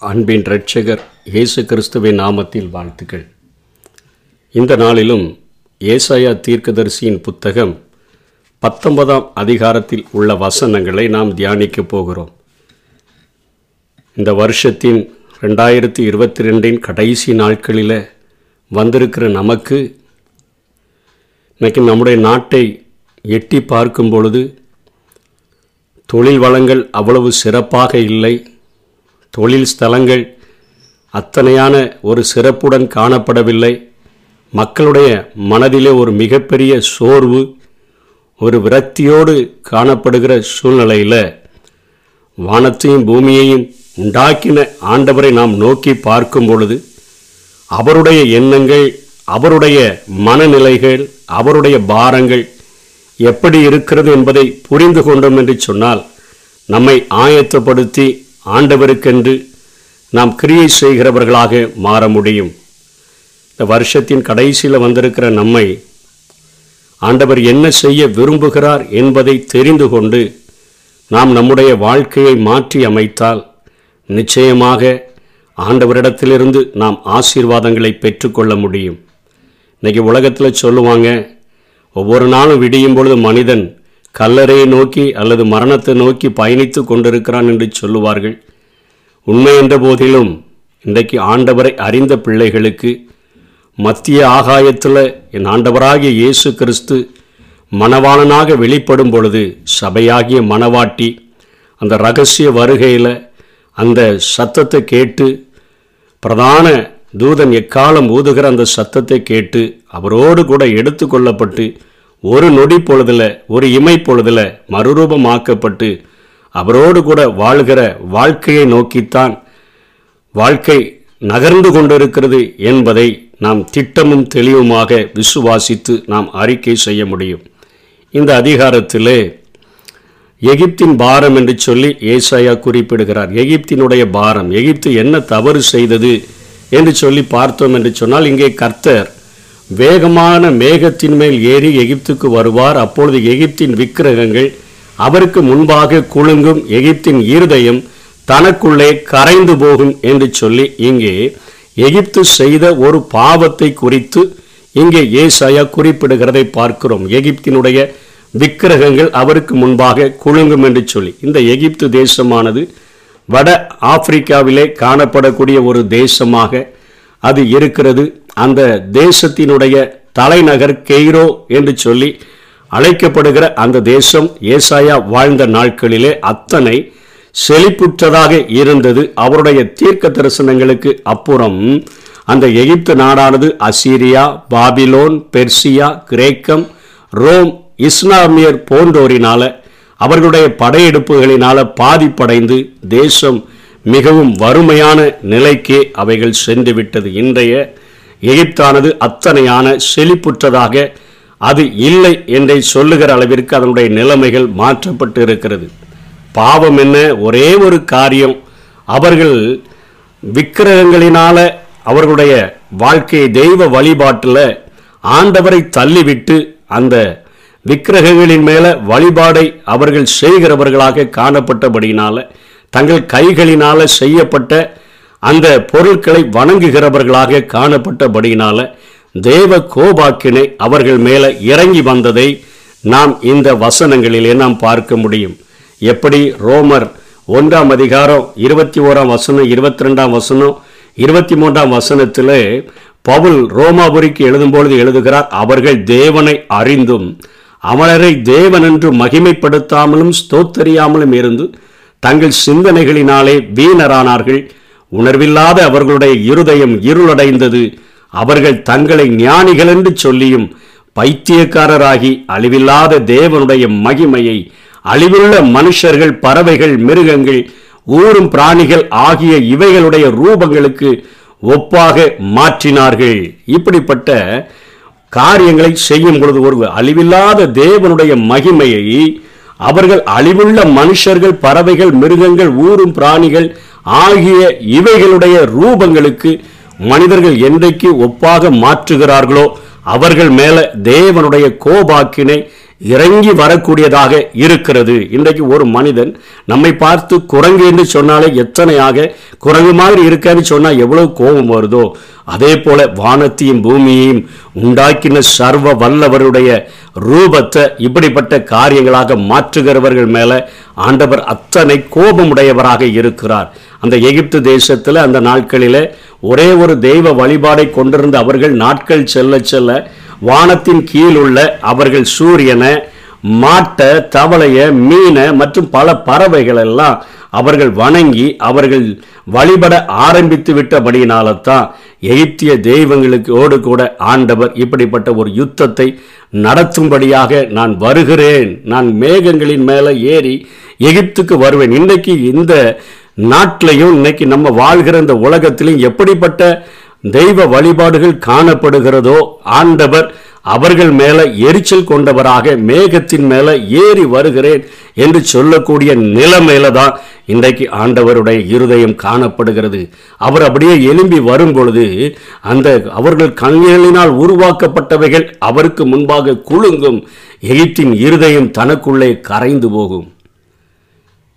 அன்பின் இரட்சகர் இயேசு கிறிஸ்துவின் நாமத்தில் வாழ்த்துக்கள். இந்த நாளிலும் ஏசாயா தீர்க்கதரிசியின் புத்தகம் பத்தொன்பதாம் அதிகாரத்தில் உள்ள வசனங்களை நாம் தியானிக்கப் போகிறோம். இந்த வருஷத்தின் ரெண்டாயிரத்தி இருபத்தி ரெண்டின் கடைசி நாட்களில் வந்திருக்கிற நமக்கு இன்னைக்கு நம்முடைய நாட்டை எட்டி பார்க்கும் பொழுது தொழில் வளங்கள் அவ்வளவு சிறப்பாக இல்லை. தொழில் ஸ்தலங்கள் அத்தனையான ஒரு சிறப்புடன் காணப்படவில்லை. மக்களுடைய மனதிலே ஒரு மிகப்பெரிய சோர்வு ஒரு விரக்தியோடு காணப்படுகிற சூழ்நிலையில் வானத்தையும் பூமியையும் உண்டாக்கின ஆண்டவரை நாம் நோக்கி பார்க்கும் பொழுது அவருடைய எண்ணங்கள் அவருடைய மனநிலைகள் அவருடைய பாரங்கள் எப்படி இருக்கிறது என்பதை புரிந்து கொண்டோம் என்று சொன்னால் நம்மை ஆயத்தப்படுத்தி ஆண்டவருக்கென்று நாம் கிரியை செய்கிறவர்களாக மாற முடியும். இந்த வருஷத்தின் கடைசியில் வந்திருக்கிற நம்மை ஆண்டவர் என்ன செய்ய விரும்புகிறார் என்பதை தெரிந்து கொண்டு நாம் நம்முடைய வாழ்க்கையை மாற்றி அமைத்தால் நிச்சயமாக ஆண்டவரிடத்திலிருந்து நாம் ஆசீர்வாதங்களை பெற்றுக்கொள்ள முடியும். இன்றைக்கி உலகத்தில் சொல்லுவாங்க ஒவ்வொரு நாளும் விடியும் பொழுது மனிதன் கல்லறையை நோக்கி அல்லது மரணத்தை நோக்கி பயணித்து கொண்டிருக்கிறான் என்று சொல்லுவார்கள். உண்மை என்ற போதிலும் இன்றைக்கு ஆண்டவரை அறிந்த பிள்ளைகளுக்கு மத்திய ஆகாயத்தில் என் ஆண்டவராகிய இயேசு கிறிஸ்து மணவாளனாக வெளிப்படும் பொழுது சபையாகிய மணவாட்டி அந்த ரகசிய வருகையில் அந்த சத்தத்தை கேட்டு பிரதான தூதன் எக்காலம் ஊதுகிற அந்த சத்தத்தை கேட்டு அவரோடு கூட எடுத்து கொள்ளப்பட்டு ஒரு நொடி பொழுதில் ஒரு இமை பொழுதில் மறுரூபமாக்கப்பட்டு அவரோடு கூட வாழ்கிற வாழ்க்கையை நோக்கித்தான் வாழ்க்கை நகர்ந்து கொண்டிருக்கிறது என்பதை நாம் திட்டமும் தெளிவுமாக விசுவாசித்து நாம் அறிக்கை செய்ய முடியும். இந்த அதிகாரத்திலே எகிப்தின் பாரம் என்று சொல்லி ஏசாயா குறிப்பிடுகிறார். எகிப்தினுடைய பாரம் எகிப்து என்ன தவறு செய்தது என்று சொல்லி பார்த்தோம் என்று சொன்னால் இங்கே கர்த்தர் வேகமான மேகத்தின் மேல் ஏறி எகிப்துக்கு வருவார். அப்பொழுது எகிப்தின் விக்கிரகங்கள் அவருக்கு முன்பாக குலுங்கும். எகிப்தின் இருதயம் தனக்குள்ளே கரைந்து போகும் என்று சொல்லி இங்கே எகிப்து செய்த ஒரு பாவத்தை குறித்து இங்கே ஏசாயா குறிப்பிடுகிறதை பார்க்கிறோம். எகிப்தினுடைய விக்கிரகங்கள் அவருக்கு முன்பாக குலுங்கும் என்று சொல்லி. இந்த எகிப்து தேசமானது வட ஆப்பிரிக்காவிலே காணப்படக்கூடிய ஒரு தேசமாக அது இருக்கிறது. அந்த தேசத்தினுடைய தலைநகர் கெய்ரோ என்று சொல்லி அழைக்கப்படுகிற அந்த தேசம் ஏசாயா வாழ்ந்த நாட்களிலே அத்தனை செழிப்புற்றதாக இருந்தது. அவருடைய தீர்க்க தரிசனங்களுக்கு அப்புறம் அந்த எகிப்து நாடானது அசீரியா பாபிலோன் பெர்சியா கிரேக்கம் ரோம் இஸ்லாமியர் போன்றோரினால அவர்களுடைய படையெடுப்புகளினால பாதிப்படைந்து தேசம் மிகவும் வறுமையான நிலைக்கே அவைகள் சென்றுவிட்டது. இன்றைய எகிப்தானது அத்தனையான செழிப்புற்றதாக அது இல்லை என்றை சொல்லுகிற அளவிற்கு அதனுடைய நிலைமைகள் மாற்றப்பட்டு இருக்கிறது பாவம் என்ன? ஒரே ஒரு காரியம். அவர்கள் விக்கிரகங்களினால அவர்களுடைய வாழ்க்கையை தெய்வ வழிபாட்டில் ஆண்டவரை தள்ளிவிட்டு அந்த விக்கிரகங்களின் மேல வழிபாடை அவர்கள் செய்கிறவர்களாக காணப்பட்டபடியினால தங்கள் கைகளினால செய்யப்பட்ட அந்த பொருட்களை வணங்குகிறவர்களாக காணப்பட்டபடியினால தேவ கோபாக்கினை அவர்கள் மேலே இறங்கி வந்ததை நாம் இந்த வசனங்களிலே நாம் பார்க்க முடியும். எப்படி? ரோமர் ஒன்றாம் அதிகாரம் இருபத்தி ஓராம் வசனம் இருபத்தி ரெண்டாம் வசனம் இருபத்தி மூன்றாம் வசனத்தில் பவுல் ரோமாபுரிக்கு எழுதும்பொழுது எழுதுகிறார் அவர்கள் தேவனை அறிந்தும் அமலரை தேவன் என்று மகிமைப்படுத்தாமலும் ஸ்தோத்தறியாமலும் இருந்து தங்கள் சிந்தனைகளினாலே வீணரானார்கள். உணர்வில்லாத அவர்களுடைய இருதயம் இருளடைந்தது. அவர்கள் தங்களை ஞானிகள் என்று சொல்லியும் பைத்தியக்காரராகி அழிவில்லாத தேவனுடைய மகிமையை அழிவுள்ள மனுஷர்கள் பறவைகள் மிருகங்கள் ஊரும் பிராணிகள் ஆகிய இவைகளுடைய ரூபங்களுக்கு ஒப்பாக மாற்றினார்கள். இப்படிப்பட்ட காரியங்களை செய்யும் பொழுது ஒரு அழிவில்லாத தேவனுடைய மகிமையை அவர்கள் அழிவுள்ள மனுஷர்கள் பறவைகள் மிருகங்கள் ஊரும் பிராணிகள் ஆகிய இவைகளுடைய ரூபங்களுக்கு மனிதர்கள் என்றைக்கு ஒப்பாக மாற்றுகிறார்களோ அவர்கள் மேல தேவனுடைய கோபாக்கினை இறங்கி வரக்கூடியதாக இருக்கிறது. இன்றைக்கு ஒரு மனிதன் நம்மை பார்த்து குரங்கு என்று சொன்னாலே எத்தனையாக குரங்கு மாதிரி இருக்கான்னு சொன்னால் எவ்வளவு கோபம் வருதோ அதே போல வானத்தையும் பூமியையும் உண்டாக்கின சர்வ வல்லவருடைய ரூபத்தை இப்படிப்பட்ட காரியங்களாக மாற்றுகிறவர்கள் மேல ஆண்டவர் அத்தனை கோபமுடையவராக இருக்கிறார். அந்த எகிப்து தேசத்தில் அந்த நாட்களில் ஒரே ஒரு தெய்வ வழிபாடை கொண்டிருந்த அவர்கள் நாட்கள் செல்ல செல்ல வானத்தின் கீழ் உள்ள அவர்கள் சூரியனை மாட்டை தவளைய மீனை மற்றும் பல பறவைகள் எல்லாம் அவர்கள் வணங்கி அவர்கள் வழிபட ஆரம்பித்து விட்டபடியினால தான் எகிப்திய தெய்வங்களுக்கு ஓடு கூட ஆண்டவர் இப்படிப்பட்ட ஒரு யுத்தத்தை நடத்தும்படியாக நான் வருகிறேன். நான் மேகங்களின் மேலே ஏறி எகிப்துக்கு வருவேன். இன்றைக்கு இந்த நாட்டிலையும் இன்னைக்கு நம்ம வாழ்கிற இந்த உலகத்திலையும் எப்படிப்பட்ட தெய்வ வழிபாடுகள் காணப்படுகிறதோ ஆண்டவர் அவர்கள் மேல எரிச்சல் கொண்டவராக மேகத்தின் மேல ஏறி வருகிறேன் என்று சொல்லக்கூடிய நிலைமையில தான் இன்றைக்கு ஆண்டவருடைய இருதயம் காணப்படுகிறது. அவர் அப்படியே எழும்பி வரும் பொழுது அந்த அவர்கள் கண்களினால் உருவாக்கப்பட்டவைகள் அவருக்கு முன்பாக குலுங்கும் எகிப்தின் இருதயம் தனக்குள்ளே கரைந்து போகும்.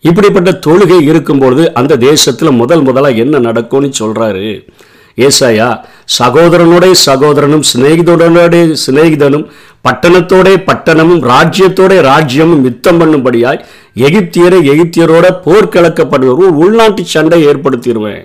இப்படிப்பட்ட தொழுகை இருக்கும்பொழுது அந்த தேசத்துல முதல் முதலா என்ன நடக்கும்னு சொல்றாரு? ஏசாயா சகோதரனுடைய சகோதரனும் சிநேகிதனுடைய சிநேகிதனும் பட்டணத்தோட பட்டணமும் ராஜ்யத்தோட ராஜ்யமும் யுத்தம் பண்ணும்படியாய் எகிப்தியரை எகிப்தியரோட போர் ஒரு உள்நாட்டு சண்டை ஏற்படுத்திடுவேன்.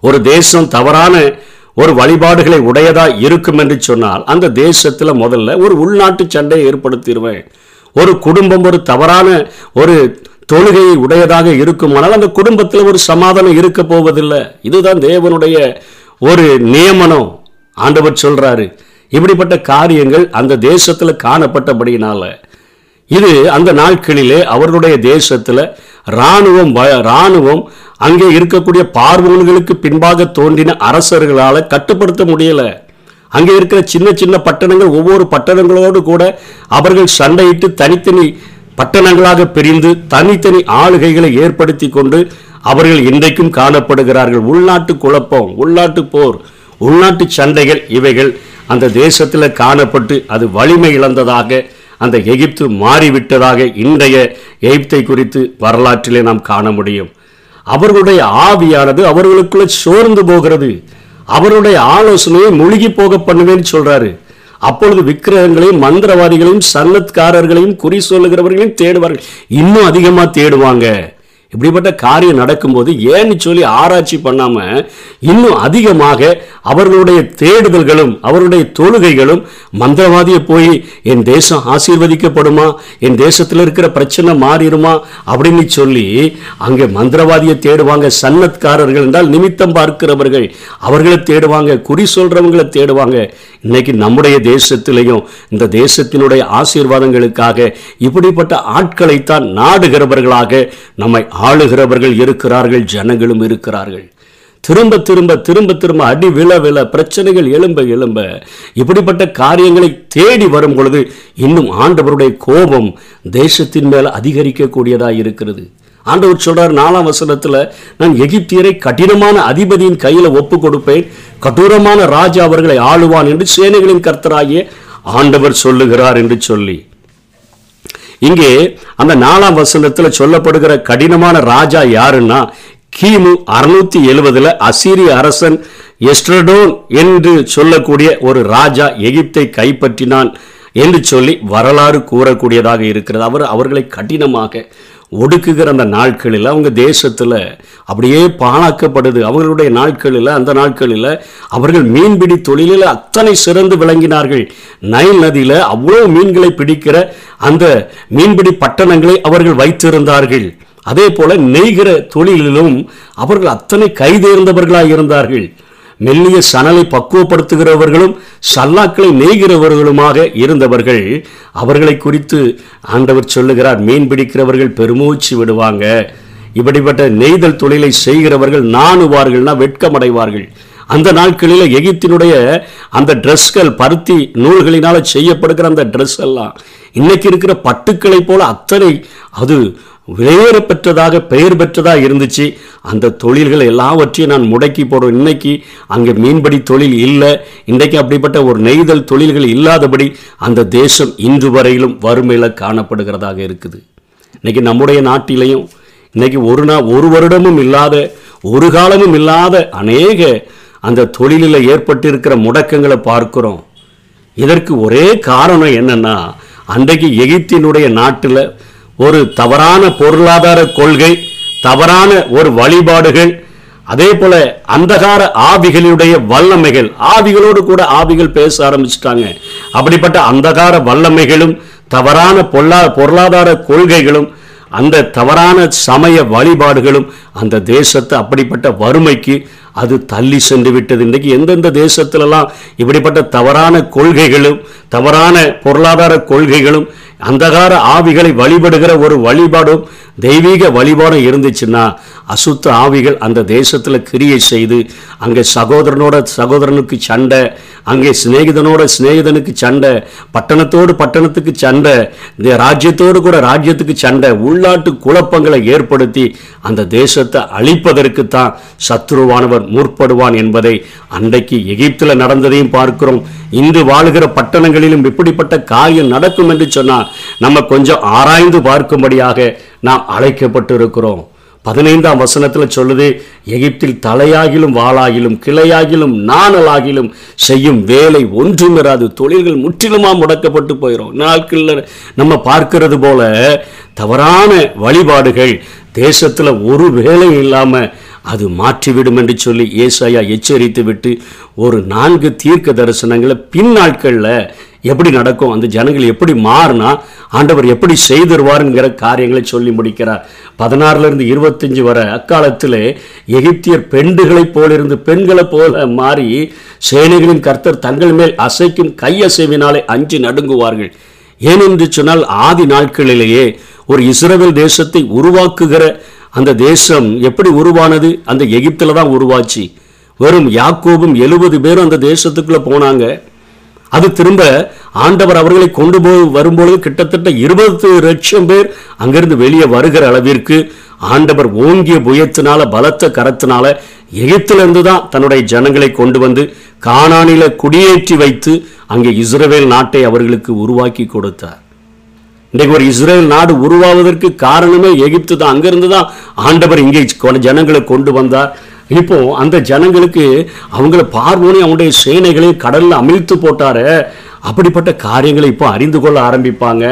ஒரு தேசம் தவறான ஒரு வழிபாடுகளை உடையதா இருக்கும் என்று சொன்னால் அந்த தேசத்துல முதல்ல ஒரு உள்நாட்டு சண்டையை ஏற்படுத்திடுவேன். ஒரு குடும்பம் ஒரு தவறான ஒரு தொழுகையை உடையதாக இருக்குமானால் அந்த குடும்பத்தில் ஒரு சமாதானம் இருக்க போவதில்லை. இதுதான் தேவனுடைய ஒரு நியமனம். ஆண்டவர் சொல்றாரு இப்படிப்பட்ட காரியங்கள் அந்த தேசத்தில் காணப்பட்டபடியினால. இது அந்த நாட்களிலே அவர்களுடைய தேசத்தில் ராணுவம் வ- ராணுவம் அங்கே இருக்கக்கூடிய பார்வோன்களுக்கு பின்பாக தோன்றின அரசர்களால் கட்டுப்படுத்த முடியல. அங்கே இருக்கிற சின்ன சின்ன பட்டணங்கள் ஒவ்வொரு பட்டணங்களோடு கூட அவர்கள் சண்டையிட்டு தனித்தனி பட்டணங்களாக பிரிந்து தனித்தனி ஆளுகைகளை ஏற்படுத்தி கொண்டு அவர்கள் இன்றைக்கும் காணப்படுகிறார்கள். உள்நாட்டு குழப்பம் உள்நாட்டு போர் உள்நாட்டு சண்டைகள் இவைகள் அந்த தேசத்தில் காணப்பட்டு அது வலிமை இழந்ததாக அந்த எகிப்து மாறிவிட்டதாக இன்றைய எகிப்தை குறித்து வரலாற்றிலே நாம் காண முடியும். அவர்களுடைய ஆவியானது அவர்களுக்குள்ள சோர்ந்து போகிறது. அவருடைய ஆலோசனையை மூழ்கி போக பண்ணுவேன்னு சொல்றாரு. அப்பொழுது விக்கிரகங்களையும் மந்திரவாதிகளையும் சன்னத்காரர்களையும் குறி சொல்லுகிறவர்களையும் தேடுவார்கள். இன்னும் அதிகமாக தேடுவாங்க. இப்படிப்பட்ட காரியம் நடக்கும்போது ஏன்னு சொல்லி ஆராய்ச்சி பண்ணாமல் இன்னும் அதிகமாக அவர்களுடைய தேடுதல்களும் அவருடைய தொழுகைகளும் மந்திரவாதியை போய் என் தேசம் ஆசீர்வதிக்கப்படுமா? என் தேசத்தில் இருக்கிற பிரச்சனை மாறிடுமா? அப்படின்னு சொல்லி அங்கே மந்திரவாதியை தேடுவாங்க சன்னத்காரர்கள் என்றால் நிமித்தம் பார்க்கிறவர்கள். அவர்களை தேடுவாங்க குறி சொல்கிறவங்களை தேடுவாங்க. இன்னைக்கு நம்முடைய தேசத்திலையும் இந்த தேசத்தினுடைய ஆசீர்வாதங்களுக்காக இப்படிப்பட்ட ஆட்களைத்தான் நாடுகிறவர்களாக நம்மை ஆளுகிறவர்கள் இருக்கிறார்கள் ஜனங்களும் இருக்கிறார்கள். திரும்ப திரும்ப திரும்ப திரும்ப அடி விழ விழ பிரச்சனைகள் எழும்ப எழும்ப இப்படிப்பட்ட காரியங்களை தேடி வரும் பொழுது இன்னும் ஆண்டவருடைய கோபம் தேசத்தின் மேல் அதிகரிக்கக்கூடியதாக இருக்கிறது. ஆண்டவர் சொல்றார் நாலாம் வசனத்தில் நான் எகிப்தியரை கடினமான அதிபதியின் கையில் ஒப்பு கொடுப்பேன். கடூரமான ராஜா அவர்களை ஆளுவான் என்று சேனைகளின் கர்த்தராகிய ஆண்டவர் சொல்லுகிறார் என்று சொல்லி. இங்கே அந்த நாலாம் வசனத்தில் சொல்லப்படுகிற கடினமான ராஜா யாருன்னா கிமு அறுநூத்தி எழுவதுல அசீரிய அரசன் எஸ்ட்ரடோன் என்று சொல்லக்கூடிய ஒரு ராஜா எகிப்தை கைப்பற்றினான் என்று சொல்லி வரலாறு கூறக்கூடியதாக இருக்கிறது. அவர் அவர்களை கடினமாக ஒடுக்குகிற அந்த நாட்களில் அவங்க தேசத்தில் அப்படியே பாழாக்கப்படுது. அவர்களுடைய நாட்களில் அந்த நாட்களில் அவர்கள் மீன்பிடி தொழிலில் அத்தனை சிறந்து விளங்கினார்கள். நைல் நதியில் அவ்வளோ மீன்களை பிடிக்கிற அந்த மீன்பிடி பட்டணங்களை அவர்கள் வைத்திருந்தார்கள். அதே போல நெய்கிற தொழிலிலும் அவர்கள் அத்தனை கைதேர்ந்தவர்களாக இருந்தார்கள் மெல்லிய சணலை பக்குவப்படுத்துகிறவர்களும் சல்லாக்களை நெய்கிறவர்களுமாக இருந்தவர்கள். அவர்களை குறித்து ஆண்டவர் சொல்லுகிறார் மீன் பிடிக்கிறவர்கள் பெருமூச்சு விடுவாங்க. இப்படிப்பட்ட நெய்தல் தொழிலை செய்கிறவர்கள் நாணுவார்கள்னா வெட்கமடைவார்கள். அந்த நாட்களில் எகிப்தினுடைய அந்த ட்ரெஸ்கள் பருத்தி நூல்களினால செய்யப்படுகிற அந்த ட்ரெஸ் எல்லாம் இன்னைக்கு இருக்கிற பட்டுக்களை போல அத்தனை அது வேறு பெற்றதாக பெயர் பெற்றதாக இருந்துச்சு. அந்த தொழில்கள் எல்லாவற்றையும் நான் முடக்கி போடுறோம் இன்னைக்கு அங்கே மீன்பிடி தொழில் இல்லை. இன்றைக்கு அப்படிப்பட்ட ஒரு நெய்தல் தொழில்கள் இல்லாதபடி அந்த தேசம் இன்று வரையிலும் வறுமையில் காணப்படுகிறதாக இருக்குது. இன்றைக்கி நம்முடைய நாட்டிலையும் இன்றைக்கி ஒரு நாள் ஒரு வருடமும் இல்லாத ஒரு காலமும் இல்லாத அநேக அந்த தொழிலில் ஏற்பட்டிருக்கிற முடக்கங்களை பார்க்குறோம். இதற்கு ஒரே காரணம் என்னென்னா அன்றைக்கு எகிப்தினுடைய நாட்டில் ஒரு தவறான பொருளாதார கொள்கை தவறான ஒரு வழிபாடுகள் அதே போல அந்தகார ஆவிகளுடைய வல்லமைகள் ஆவிகளோடு கூட ஆவிகள் பேச ஆரம்பிச்சிட்டாங்க. அப்படிப்பட்ட அந்தகார வல்லமைகளும் தவறான பொருளா பொருளாதார கொள்கைகளும் அந்த தவறான சமய வழிபாடுகளும் அந்த தேசத்தை அப்படிப்பட்ட வறுமைக்கு அது தள்ளி சென்று விட்டது. இன்றைக்கு எந்தெந்த தேசத்திலெல்லாம் இப்படிப்பட்ட தவறான கொள்கைகளும் தவறான பொருளாதார கொள்கைகளும் அந்தகார ஆவிகளை வழிபடுகிற ஒரு வழிபாடும் தெய்வீக வழிபாடும் இருந்துச்சுன்னா அசுத்த ஆவிகள் அந்த தேசத்தில் கிரியை செய்து அங்கே சகோதரனோட சகோதரனுக்கு சண்டை அங்கே சிநேகிதனோட சிநேகிதனுக்கு சண்டை பட்டணத்தோடு பட்டணத்துக்கு சண்டை இந்த ராஜ்யத்தோடு கூட ராஜ்யத்துக்கு சண்டை உள்நாட்டு குழப்பங்களை ஏற்படுத்தி அந்த தேசத்தை அழிப்பதற்கு தான் சத்ருவானவர் முற்படுவான் என்பதை அன்றைக்கு எகிப்தில் நடந்ததையும் பார்க்கிறோம். இன்று வாழுகிற பட்டணங்களிலும் இப்படிப்பட்ட காரியம் நடக்கும் என்று சொன்னால் நம்ம கொஞ்சம் ஆராய்ந்து பார்க்கும்படியாக நாம் அழைக்கப்பட்டு இருக்கிறோம் பதினைந்தாம் வசனத்தில் சொல்லுது எகிப்தில் தலையாகிலும் வாளாகிலும் கிளையாகிலும் நாணலாகிலும் செய்யும் வேலை ஒன்றும் இராது தொழில்கள் முற்றிலுமா முடக்கப்பட்டு போயிடும் நாட்களில் நம்ம பார்க்கிறது போல தவறான வழிபாடுகள் தேசத்தில் ஒரு வேலை இல்லாமல் அது மாற்றிவிடும் என்று சொல்லி ஏசாயா எச்சரித்து விட்டு ஒரு நான்கு தீர்க்க தரிசனங்களை பின்னாட்களில் எப்படி நடக்கும் அந்த ஜனங்கள் எப்படி மாறினா ஆண்டவர் எப்படி செய்திருவாருங்கிற காரியங்களை சொல்லி முடிக்கிறார். பதினாறுல இருந்து இருபத்தஞ்சு வரை அக்காலத்திலே எகிப்தியர் பெண்டுகளைப் போலிருந்து பெண்களைப் போல மாறி சேனைகளின் கர்த்தர் தங்கள் மேல் அசைக்கும் கையசைவினாலே அஞ்சு நடுங்குவார்கள். ஏனென்று சொன்னால் ஆதி நாட்களிலேயே ஒரு இஸ்ரேல் தேசத்தை உருவாக்குகிற அந்த தேசம் எப்படி உருவானது? அந்த எகிப்தில் தான் உருவாச்சு. வெறும் யாக்கோபும் எழுபது பேரும் அந்த தேசத்துக்குள்ளே போனாங்க. அது திரும்ப ஆண்டவர் அவர்களை கொண்டு போய் வரும்பொழுது கிட்டத்தட்ட இருபது லட்சம் பேர் அங்கிருந்து வெளியே வருகிற அளவிற்கு ஆண்டவர் ஓங்கிய புயத்தினால பலத்த கரத்தினால எகிப்திலிருந்து தான் தன்னுடைய ஜனங்களை கொண்டு வந்து காணானில குடியேற்றி வைத்து அங்கே இஸ்ரேல் நாட்டை அவர்களுக்கு உருவாக்கி கொடுத்தார். இன்றைக்கு ஒரு இஸ்ரேல் நாடு உருவாவதற்கு காரணமே எகிப்து தான் அங்கிருந்து தான் ஆண்டவர் இங்கே ஜனங்களை கொண்டு வந்தார். இப்போ அந்த ஜனங்களுக்கு அவங்கள பார்வோனே அவனுடைய சேனைகளை கடலில் அமிழ்த்து போட்டாரு அப்படிப்பட்ட காரியங்களை இப்போ அறிந்து கொள்ள ஆரம்பிப்பாங்க.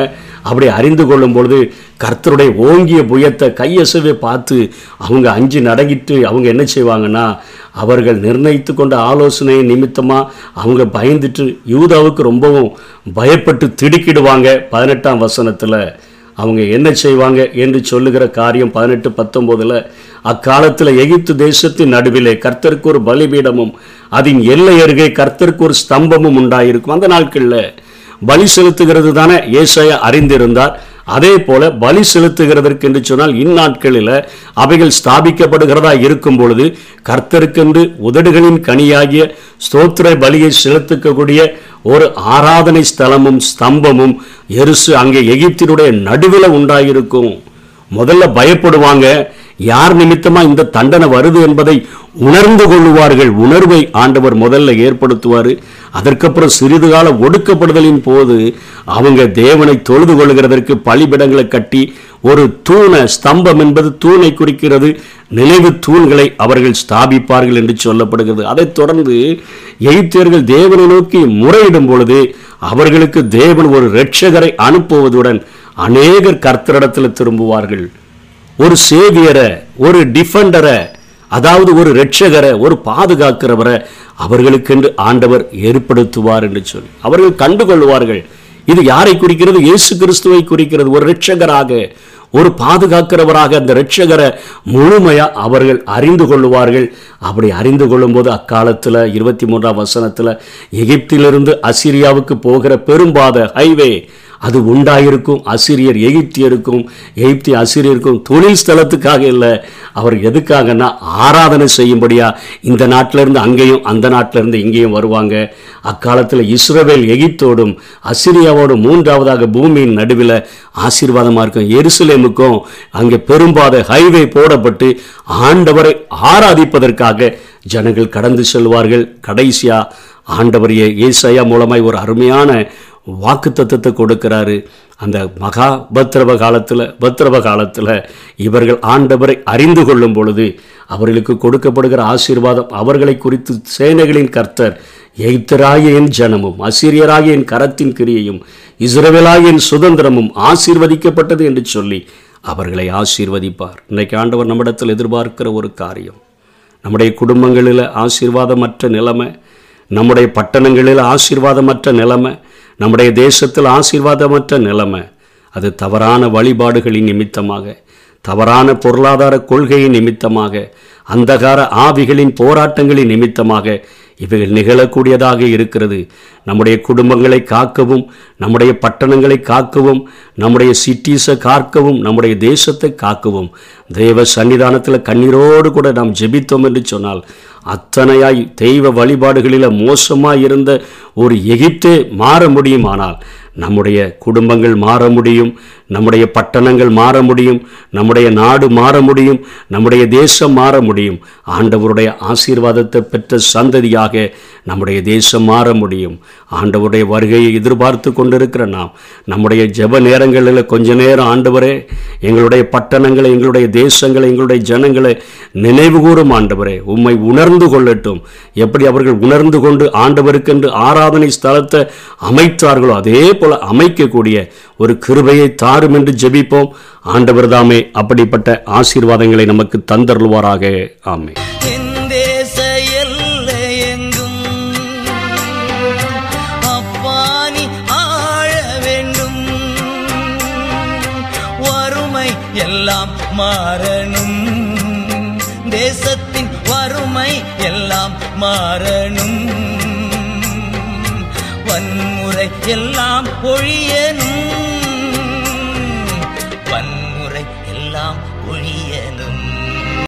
அப்படி அறிந்து கொள்ளும் பொழுது கர்த்தருடைய ஓங்கிய புயத்தை கையசவே பார்த்து அவங்க அஞ்சு நடங்கிட்டு அவங்க என்ன செய்வாங்கன்னா அவர்கள் நிர்ணயித்து கொண்ட ஆலோசனை நிமித்தமாக அவங்க பயந்துட்டு யூதாவுக்கு ரொம்பவும் பயப்பட்டு திடுக்கிடுவாங்க பதினெட்டாம் வசனத்தில். அவங்க என்ன செய்வாங்க என்று சொல்லுகிற காரியம் பதினெட்டு பத்தொம்போதில் அக்காலத்தில் எகிப்து தேசத்தின் நடுவிலே கர்த்தருக்கு ஒரு பலிபீடமும் அதன் எல்லை அருகே கர்த்தருக்கு ஒரு ஸ்தம்பமும் உண்டாயிருக்கும். அந்த நாட்களில் பலி செலுத்துகிறது தானே ஏசாயா அறிந்திருந்தார். அதே போல பலி செலுத்துகிறதற்கு என்று சொன்னால் இந்நாட்களில் அவைகள் ஸ்தாபிக்கப்படுகிறதா இருக்கும் பொழுது கர்த்தருக்கென்று உதடுகளின் கனியாகிய ஸ்தோத்திர பலியை செலுத்துக்கக்கூடிய ஒரு ஆராதனை ஸ்தலமும் ஸ்தம்பமும் எருசு அங்கே எகிப்தினுடைய நடுவில் உண்டாயிருக்கும். முதல்ல பயப்படுவாங்க. யார் நிமித்தமா இந்த தண்டனை வருது என்பதை உணர்ந்து கொள்ளுவார்கள். உணர்வை ஆண்டவர் முதல்ல ஏற்படுத்துவார். அதற்கப்புறம் சிறிது கால ஒடுக்கப்படுதலின் போது அவங்க தேவனை தொழுது கொள்கிறதற்கு பலிபிடங்களை கட்டி ஒரு தூண ஸ்தம்பம் என்பது தூணை குறிக்கிறது. நினைவு தூண்களை அவர்கள் ஸ்தாபிப்பார்கள் என்று சொல்லப்படுகிறது. அதைத் தொடர்ந்து எகிப்தியர்கள் தேவனை நோக்கி முறையிடும் பொழுது அவர்களுக்கு தேவன் ஒரு இரட்சகரை அனுப்புவதுடன் அநேகர் கர்த்தரிடத்தில் திரும்புவார்கள். ஒரு சேவியரை ஒரு டிஃபெண்டரை அதாவது ஒரு ரட்சகரை ஒரு பாதுகாக்கிறவரை அவர்களுக்கென்று ஆண்டவர் ஏற்படுத்துவார் என்று சொல்லி அவர்கள் கண்டுகொள்வார்கள். இது யாரை குறிக்கிறது? இயேசு கிறிஸ்துவை குறிக்கிறது. ஒரு ரட்சகராக ஒரு பாதுகாக்கிறவராக அந்த ரட்சகரை முழுமையாக அவர்கள் அறிந்து கொள்வார்கள். அப்படி அறிந்து கொள்ளும்போது அக்காலத்தில் இருபத்தி மூன்றாம் வசனத்தில் எகிப்திலிருந்து அசிரியாவுக்கு போகிற பெரும்பாத ஹைவே அது உண்டாயிருக்கும். அசிரியர் எகிப்தியருக்கும் எகிப்திய அசிரியருக்கும் தொழில் ஸ்தலத்துக்காக இல்லை. அவர் எதுக்காகன்னா ஆராதனை செய்யும்படியா இந்த நாட்டிலிருந்து அங்கேயும் அந்த நாட்டிலிருந்து இங்கேயும் வருவாங்க. அக்காலத்தில் இஸ்ரவேல் எகிப்தோடும் அசிரியாவோடும் மூன்றாவதாக பூமியின் நடுவில் ஆசீர்வாதமாக இருக்கும். எருசலேமுக்கும் அங்கே பெரும்பாத ஹைவே போடப்பட்டு ஆண்டவரை ஆராதிப்பதற்காக ஜனங்கள் கடந்து செல்வார்கள். கடைசியாக ஆண்டவரையே ஏசையா மூலமாய் ஒரு அருமையான வாக்கு தத்துவத்தை கொடுக்கிறாரு. அந்த மகா பத்ரவ காலத்தில் பத்ரவ காலத்தில் இவர்கள் ஆண்டவரை அறிந்து கொள்ளும் பொழுது அவர்களுக்கு கொடுக்கப்படுகிற ஆசீர்வாதம் அவர்களை குறித்து சேனைகளின் கர்த்தர் எய்த்தராகிய என் ஜனமும் அசிரியராகிய என் கரத்தின் கிரியையும் இஸ்ரவேலாகிய என் சுதந்திரமும் ஆசீர்வதிக்கப்பட்டது என்று சொல்லி அவர்களை ஆசீர்வதிப்பார். இன்றைக்கு ஆண்டவர் நம்மிடத்தில் எதிர்பார்க்கிற ஒரு காரியம் நம்முடைய குடும்பங்களில் ஆசீர்வாதமற்ற நிலைமை நம்முடைய பட்டணங்களில் ஆசீர்வாதமற்ற நிலைமை நம்முடைய தேசத்தில் ஆசீர்வாதமற்ற நிலைமை. அது தவறான வழிபாடுகளின் நிமித்தமாக தவறான பொருளாதார கொள்கையின் நிமித்தமாக அந்தகார ஆவிகளின் போராட்டங்களின் நிமித்தமாக இவைகள் நிகழக்கூடியதாக இருக்கிறது. நம்முடைய குடும்பங்களை காக்கவும் நம்முடைய பட்டணங்களை காக்கவும் நம்முடைய சிட்டிஸை காக்கவும் நம்முடைய தேசத்தை காக்கவும். தெய்வ சன்னிதானத்தில் கண்ணீரோடு கூட நாம் ஜெபித்தோம் என்று சொன்னால் அத்தனையாய் தெய்வ வழிபாடுகளில் மோசமாக இருந்த ஒரு எகிப்தே மாற முடியுமானால் நம்முடைய குடும்பங்கள் மாற முடியும் நம்முடைய பட்டணங்கள் மாற முடியும் நம்முடைய நாடு மாற முடியும் நம்முடைய தேசம் மாற முடியும். ஆண்டவருடைய ஆசீர்வாதத்தை பெற்ற சந்ததியாக நம்முடைய தேசம் மாற முடியும். ஆண்டவருடைய வருகையை எதிர்பார்த்து கொண்டிருக்கிற நாம் நம்முடைய ஜெப நேரங்களில் கொஞ்ச நேரம் ஆண்டவரே எங்களுடைய பட்டணங்களை எங்களுடைய தேசங்களை எங்களுடைய ஜனங்களை நினைவுகூறும் ஆண்டவரே உம்மை உணர்ந்து கொள்ளட்டும். எப்படி அவர்கள் உணர்ந்து கொண்டு ஆண்டவருக்கென்று ஆராதனை ஸ்தலத்தை அமைத்தார்களோ அதே போல அமைக்கக்கூடிய ஒரு கிருபையை மாறும் என்று ஜெபிப்போம். ஆண்டவர் தாமே அப்படிப்பட்ட ஆசீர்வாதங்களை நமக்கு தந்தருள்வாராக. ஆமே வறுமை எல்லாம் மாறணும். தேசத்தின் வறுமை எல்லாம் மாறணும். வன்முறை எல்லாம் ஒழியணும் வன்முறை எல்லாம் ஒழியணும்